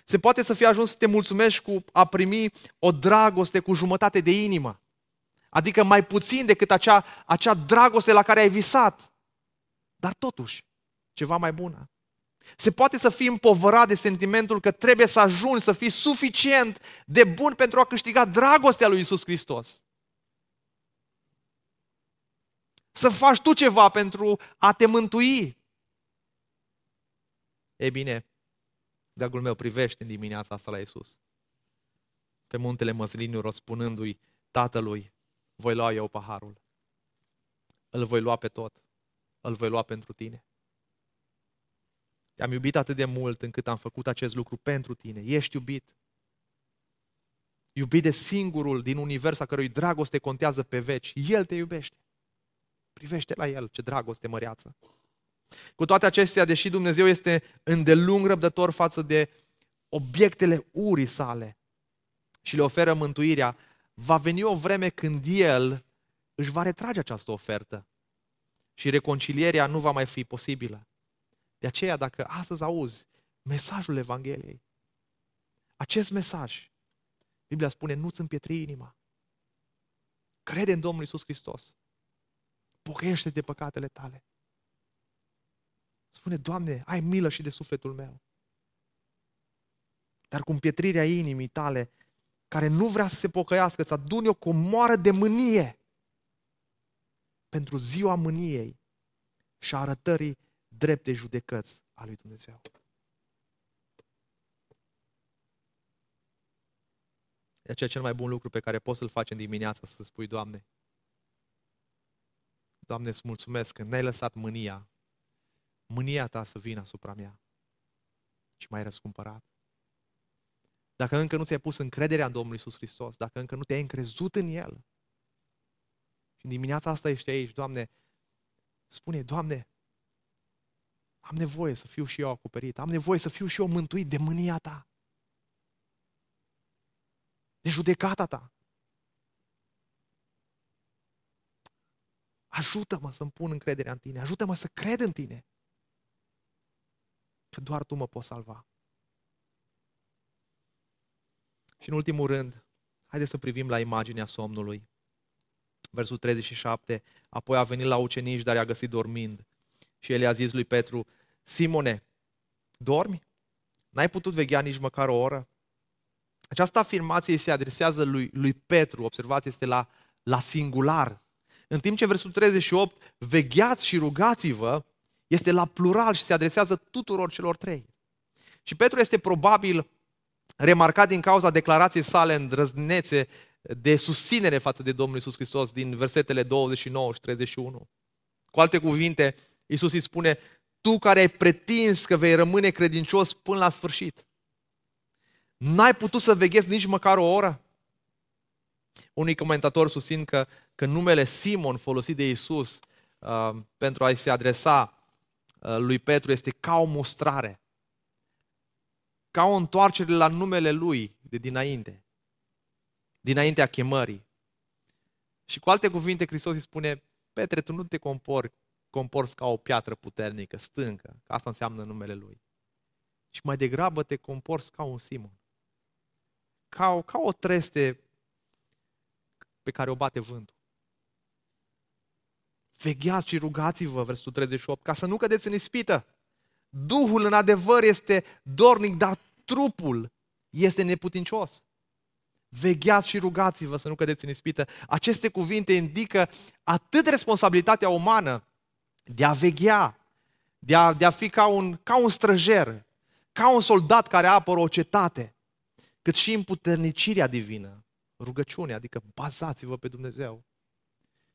Se poate să fie ajuns să te mulțumești cu a primi o dragoste cu jumătate de inimă. Adică mai puțin decât acea, acea dragoste la care ai visat. Dar totuși, ceva mai bună. Se poate să fii împovărat de sentimentul că trebuie să ajungi să fii suficient de bun pentru a câștiga dragostea lui Isus Hristos. Să faci tu ceva pentru a te mântui. E bine, dragul meu, privește în dimineața asta la Isus. Pe muntele măsliniu, răspunându-i tatălui, voi lua eu paharul. Îl voi lua pe tot. Îl voi lua pentru tine. Te-am iubit atât de mult încât am făcut acest lucru pentru tine. Ești iubit. Iubit de singurul din univers a cărui dragoste contează pe veci. El te iubește. Privește la El, ce dragoste măreață. Cu toate acestea, deși Dumnezeu este îndelung răbdător față de obiectele urii sale și le oferă mântuirea, va veni o vreme când El își va retrage această ofertă și reconcilierea nu va mai fi posibilă. De aceea, dacă astăzi auzi mesajul Evangheliei, acest mesaj, Biblia spune, nu-ți împietri inima. Crede în Domnul Isus Hristos. Pocăiește de păcatele tale. Spune, Doamne, ai milă și de sufletul meu. Dar cu împietrirea inimii tale, care nu vrea să se pocăiască, îți aduni o comoară de mânie pentru ziua mâniei și a arătării drept de judecăți a lui Dumnezeu. De aceea cel mai bun lucru pe care poți să-l faci în dimineața să spui, Doamne, Doamne, îți mulțumesc că n-ai lăsat mânia, mânia Ta să vină asupra mea și m-ai răscumpărat. Dacă încă nu ți-ai pus încrederea în Domnul Isus Hristos, dacă încă nu te-ai încrezut în El, și în dimineața asta ești aici, Doamne, spune, Doamne, am nevoie să fiu și eu acoperit, am nevoie să fiu și eu mântuit de mânia Ta, de judecata Ta. Ajută-mă să-mi pun încrederea în Tine, ajută-mă să cred în Tine, că doar Tu mă poți salva. Și în ultimul rând, haideți să privim la imaginea somnului. Versul 37, apoi a venit la ucenici, dar i-a găsit dormind. Și el i-a zis lui Petru, Simone, dormi? N-ai putut veghea nici măcar o oră? Această afirmație se adresează lui, lui Petru, observați, este la, la singular. În timp ce versul 38, vegheați și rugați-vă, este la plural și se adresează tuturor celor trei. Și Petru este probabil remarcat din cauza declarației sale îndrăznețe de susținere față de Domnul Isus Hristos din versetele 29 și 31. Cu alte cuvinte, Isus îi spune, tu care ai pretins că vei rămâne credincios până la sfârșit, n-ai putut să veghezi nici măcar o oră? Unii comentatori susțin că, că numele Simon folosit de Isus uh, pentru a-i se adresa uh, lui Petru este ca o mustrare ca o întoarcere la numele Lui de dinainte, dinaintea chemării. Și cu alte cuvinte, Hristos îi spune, Petre, tu nu te compori, comporți ca o piatră puternică, stâncă, că asta înseamnă numele Lui. Și mai degrabă te comporți ca un Simon. Ca o, ca o treste pe care o bate vântul. Vegheați și rugați-vă, versetul 38, ca să nu cădeți în ispită. Duhul în adevăr este dornic, dar trupul este neputincios. Vegheați și rugați-vă să nu cădeți în ispită. Aceste cuvinte indică atât responsabilitatea umană de a veghea, de a, de a fi ca un, ca un străjer, ca un soldat care apără o cetate, cât și împuternicirea divină, rugăciunea, adică bazați-vă pe Dumnezeu.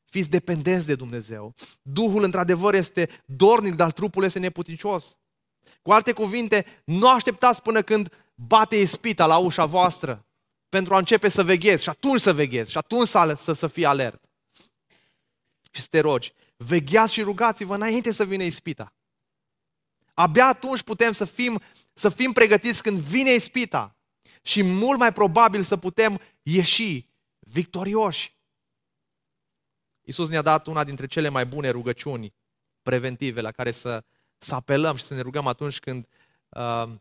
Fiți dependenți de Dumnezeu. Duhul, într-adevăr, este dornic, dar trupul este neputincios. Cu alte cuvinte, nu așteptați până când bate ispita la ușa voastră pentru a începe să veghezi și atunci să veghezi și atunci să, să, să fii alert. Și să te rogi, vegheați și rugați-vă înainte să vină ispita. Abia atunci putem să fim, să fim pregătiți când vine ispita și mult mai probabil să putem ieși victorioși. Iisus ne-a dat una dintre cele mai bune rugăciuni preventive la care să, să apelăm și să ne rugăm atunci când, uh,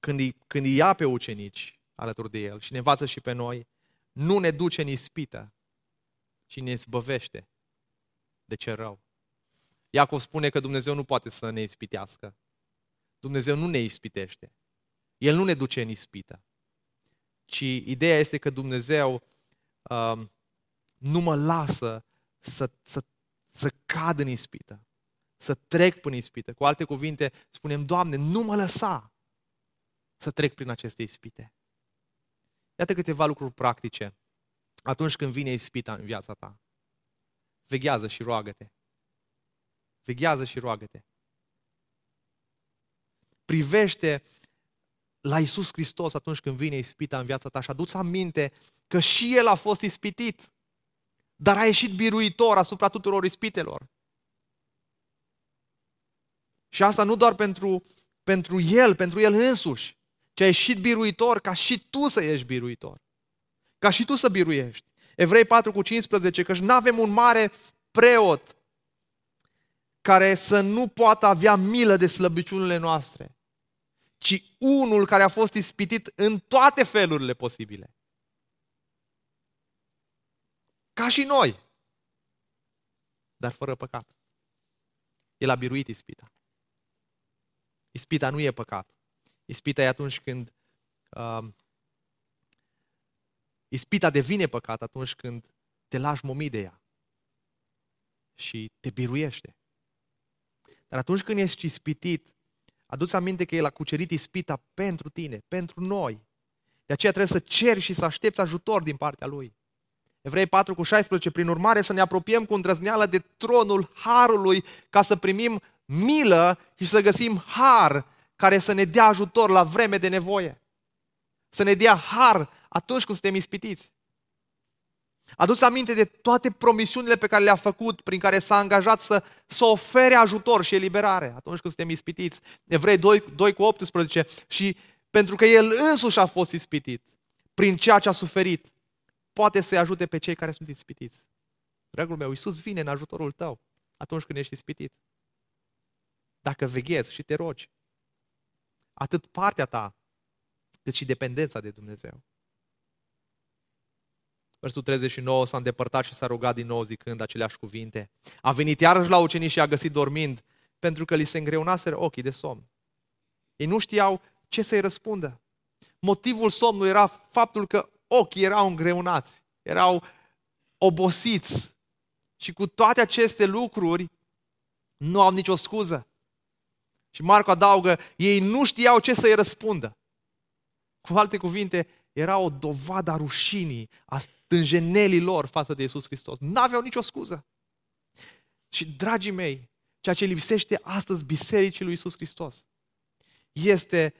când, îi, când îi ia pe ucenici alături de El și ne învață și pe noi, nu ne duce în ispită, ci ne zbăvește de ce rău. Iacov spune că Dumnezeu nu poate să ne ispitească. Dumnezeu nu ne ispitește. El nu ne duce în ispită. Ci ideea este că Dumnezeu uh, nu mă lasă să, să, să cad în ispită să trec prin ispite. Cu alte cuvinte, spunem, Doamne, nu mă lăsa să trec prin aceste ispite. Iată câteva lucruri practice atunci când vine ispita în viața ta. Veghează și roagă-te. Veghează și roagă-te. Privește la Isus Hristos atunci când vine ispita în viața ta și aduți aminte că și El a fost ispitit, dar a ieșit biruitor asupra tuturor ispitelor. Și asta nu doar pentru, pentru el, pentru el însuși, ci a ieșit biruitor ca și tu să ieși biruitor. Ca și tu să biruiești. Evrei 4 cu 15, că nu avem un mare preot care să nu poată avea milă de slăbiciunile noastre, ci unul care a fost ispitit în toate felurile posibile. Ca și noi, dar fără păcat. El a biruit ispita. Ispita nu e păcat. Ispita e atunci când uh, ispita devine păcat atunci când te lași momi de ea și te biruiește. Dar atunci când ești ispitit, aduți aminte că El a cucerit ispita pentru tine, pentru noi. De aceea trebuie să ceri și să aștepți ajutor din partea Lui. Evrei 4 cu 16, prin urmare să ne apropiem cu îndrăzneală de tronul Harului ca să primim milă și să găsim har care să ne dea ajutor la vreme de nevoie. Să ne dea har atunci când suntem ispitiți. Aduți aminte de toate promisiunile pe care le-a făcut, prin care s-a angajat să, să ofere ajutor și eliberare atunci când suntem ispitiți. Evrei 2, 2 cu 18 și pentru că El însuși a fost ispitit prin ceea ce a suferit, poate să-i ajute pe cei care sunt ispitiți. Dragul meu, Iisus vine în ajutorul tău atunci când ești ispitit. Dacă veghezi și te rogi, atât partea ta, cât și dependența de Dumnezeu. Versul 39 s-a îndepărtat și s-a rugat din nou zicând aceleași cuvinte. A venit iarăși la ucenici și a găsit dormind, pentru că li se îngreunaseră ochii de somn. Ei nu știau ce să-i răspundă. Motivul somnului era faptul că ochii erau îngreunați, erau obosiți. Și cu toate aceste lucruri, nu au nicio scuză. Și Marco adaugă, ei nu știau ce să-i răspundă. Cu alte cuvinte, era o dovadă a rușinii, a stânjenelii lor față de Isus Hristos. N-aveau nicio scuză. Și, dragii mei, ceea ce lipsește astăzi bisericii lui Isus Hristos este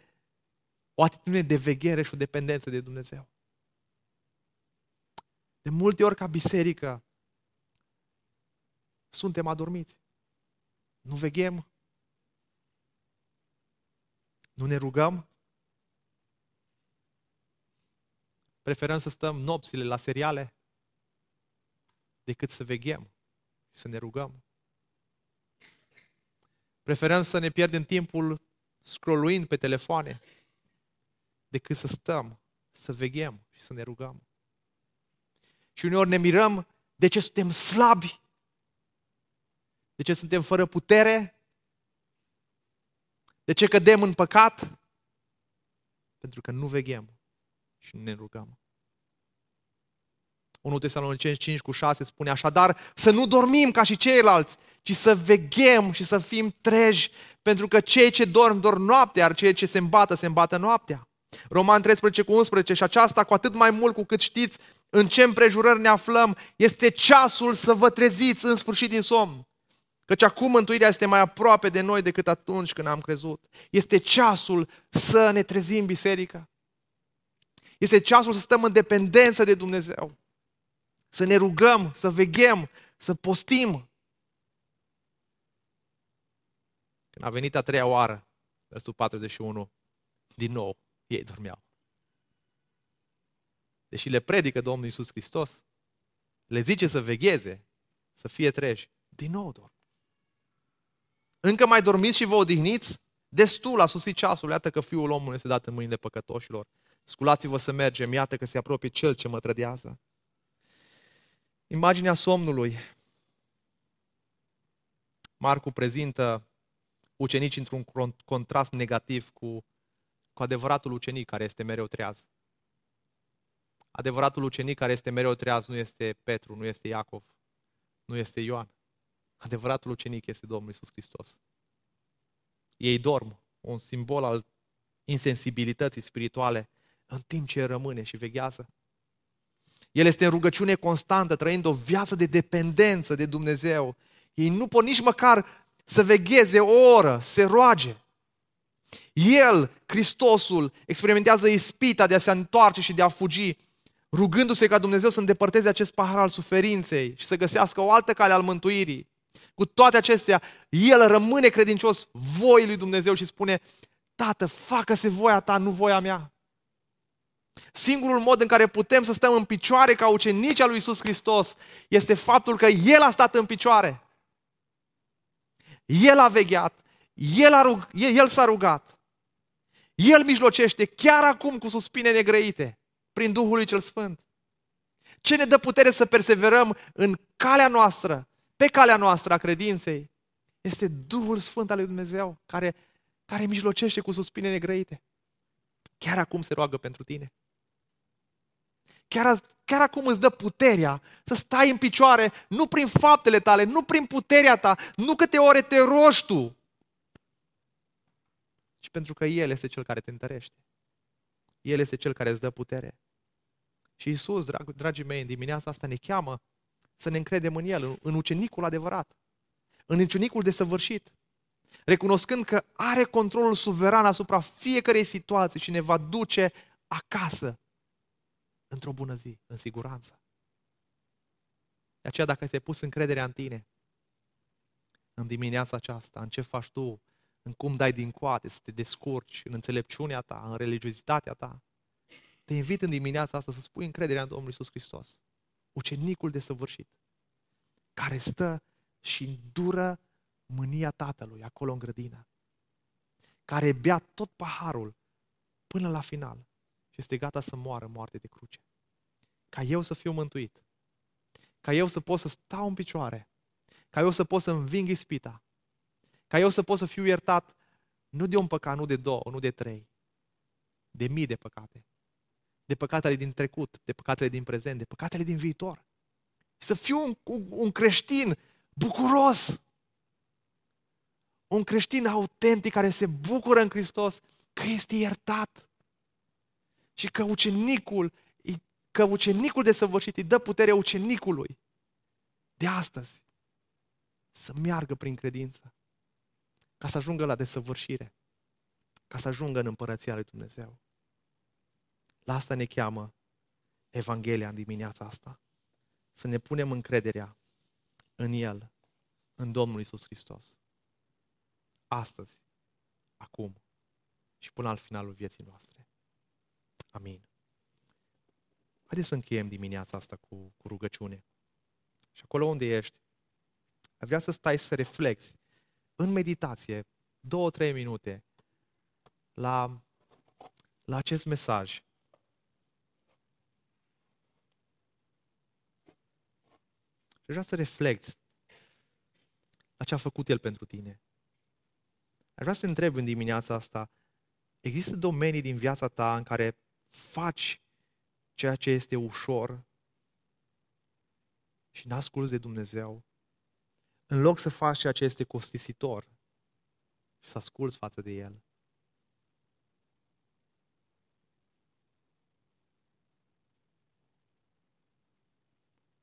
o atitudine de veghere și o dependență de Dumnezeu. De multe ori ca biserică suntem adormiți. Nu veghem. Nu ne rugăm. Preferăm să stăm nopțile la seriale decât să veghem și să ne rugăm. Preferăm să ne pierdem timpul scrolluind pe telefoane decât să stăm, să veghem și să ne rugăm. Și uneori ne mirăm de ce suntem slabi, de ce suntem fără putere, de ce cădem în păcat, pentru că nu veghem și ne rugăm. 1 Tesaloniceni 5 cu 6 spune așadar să nu dormim ca și ceilalți, ci să veghem și să fim treji, pentru că cei ce dorm, dorm noaptea, iar cei ce se îmbată, se îmbată noaptea. Roman 13 cu 11 și aceasta cu atât mai mult cu cât știți în ce împrejurări ne aflăm, este ceasul să vă treziți în sfârșit din somn. Căci acum mântuirea este mai aproape de noi decât atunci când am crezut. Este ceasul să ne trezim biserica. Este ceasul să stăm în dependență de Dumnezeu. Să ne rugăm, să veghem, să postim. Când a venit a treia oară, versul 41, din nou, ei dormeau. Deși le predică Domnul Iisus Hristos, le zice să vegheze, să fie treji, din nou dorm. Încă mai dormiți și vă odihniți? Destul a susit ceasul, iată că Fiul omului este dat în mâinile păcătoșilor. Sculați-vă să mergem, iată că se apropie Cel ce mă trădează. Imaginea somnului. Marcu prezintă ucenici într-un contrast negativ cu, cu adevăratul ucenic care este mereu treaz. Adevăratul ucenic care este mereu treaz nu este Petru, nu este Iacov, nu este Ioan. Adevăratul ucenic este Domnul Isus Hristos. Ei dorm, un simbol al insensibilității spirituale, în timp ce rămâne și veghează. El este în rugăciune constantă, trăind o viață de dependență de Dumnezeu. Ei nu pot nici măcar să vegheze o oră, se roage. El, Hristosul, experimentează ispita de a se întoarce și de a fugi, rugându-se ca Dumnezeu să îndepărteze acest pahar al suferinței și să găsească o altă cale al mântuirii. Cu toate acestea, el rămâne credincios voii lui Dumnezeu și spune, Tată, facă-se voia ta, nu voia mea. Singurul mod în care putem să stăm în picioare ca ucenici al lui Isus Hristos este faptul că El a stat în picioare. El a vegheat, El, a rug, El s-a rugat. El mijlocește chiar acum cu suspine negrăite, prin Duhul lui Cel Sfânt. Ce ne dă putere să perseverăm în calea noastră, pe calea noastră a credinței, este Duhul Sfânt al lui Dumnezeu, care, care mijlocește cu suspine negrăite. Chiar acum se roagă pentru tine. Chiar, chiar acum îți dă puterea să stai în picioare, nu prin faptele tale, nu prin puterea ta, nu câte ore te rogi tu, ci pentru că El este Cel care te întărește. El este Cel care îți dă putere. Și Isus, drag, dragii mei, în dimineața asta ne cheamă să ne încredem în El, în ucenicul adevărat, în ucenicul desăvârșit, recunoscând că are controlul suveran asupra fiecarei situații și ne va duce acasă într-o bună zi, în siguranță. De aceea, dacă ți-ai pus încrederea în tine, în dimineața aceasta, în ce faci tu, în cum dai din coate, să te descurci, în înțelepciunea ta, în religiozitatea ta, te invit în dimineața asta să spui încrederea în Domnul Isus Hristos, ucenicul de săvârșit, care stă și îndură mânia Tatălui acolo în grădină, care bea tot paharul până la final și este gata să moară moarte de cruce. Ca eu să fiu mântuit, ca eu să pot să stau în picioare, ca eu să pot să înving ispita, ca eu să pot să fiu iertat nu de un păcat, nu de două, nu de trei, de mii de păcate. De păcatele din trecut, de păcatele din prezent, de păcatele din viitor. Să fiu un, un, un creștin bucuros. Un creștin autentic care se bucură în Hristos că este iertat. Și că ucenicul, că ucenicul de săvârșit îi dă puterea ucenicului de astăzi să meargă prin credință ca să ajungă la desăvârșire, ca să ajungă în împărăția lui Dumnezeu. La asta ne cheamă Evanghelia în dimineața asta. Să ne punem încrederea în El, în Domnul Isus Hristos. Astăzi, acum și până al finalul vieții noastre. Amin. Haideți să încheiem dimineața asta cu, cu rugăciune. Și acolo unde ești, vrea să stai să reflexi în meditație, două, trei minute, la, la acest mesaj. Și vrea să reflecti la ce a făcut El pentru tine. Aș vrea să te întreb în dimineața asta, există domenii din viața ta în care faci ceea ce este ușor și n-asculți de Dumnezeu? În loc să faci ceea ce este costisitor și să asculți față de El.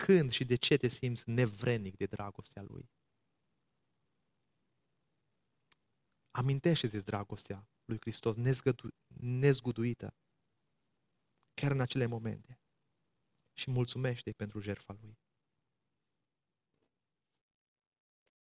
Când și de ce te simți nevrenic de dragostea Lui? Amintește-ți dragostea lui Hristos nezguduită, chiar în acele momente. Și mulțumește pentru jertfa Lui.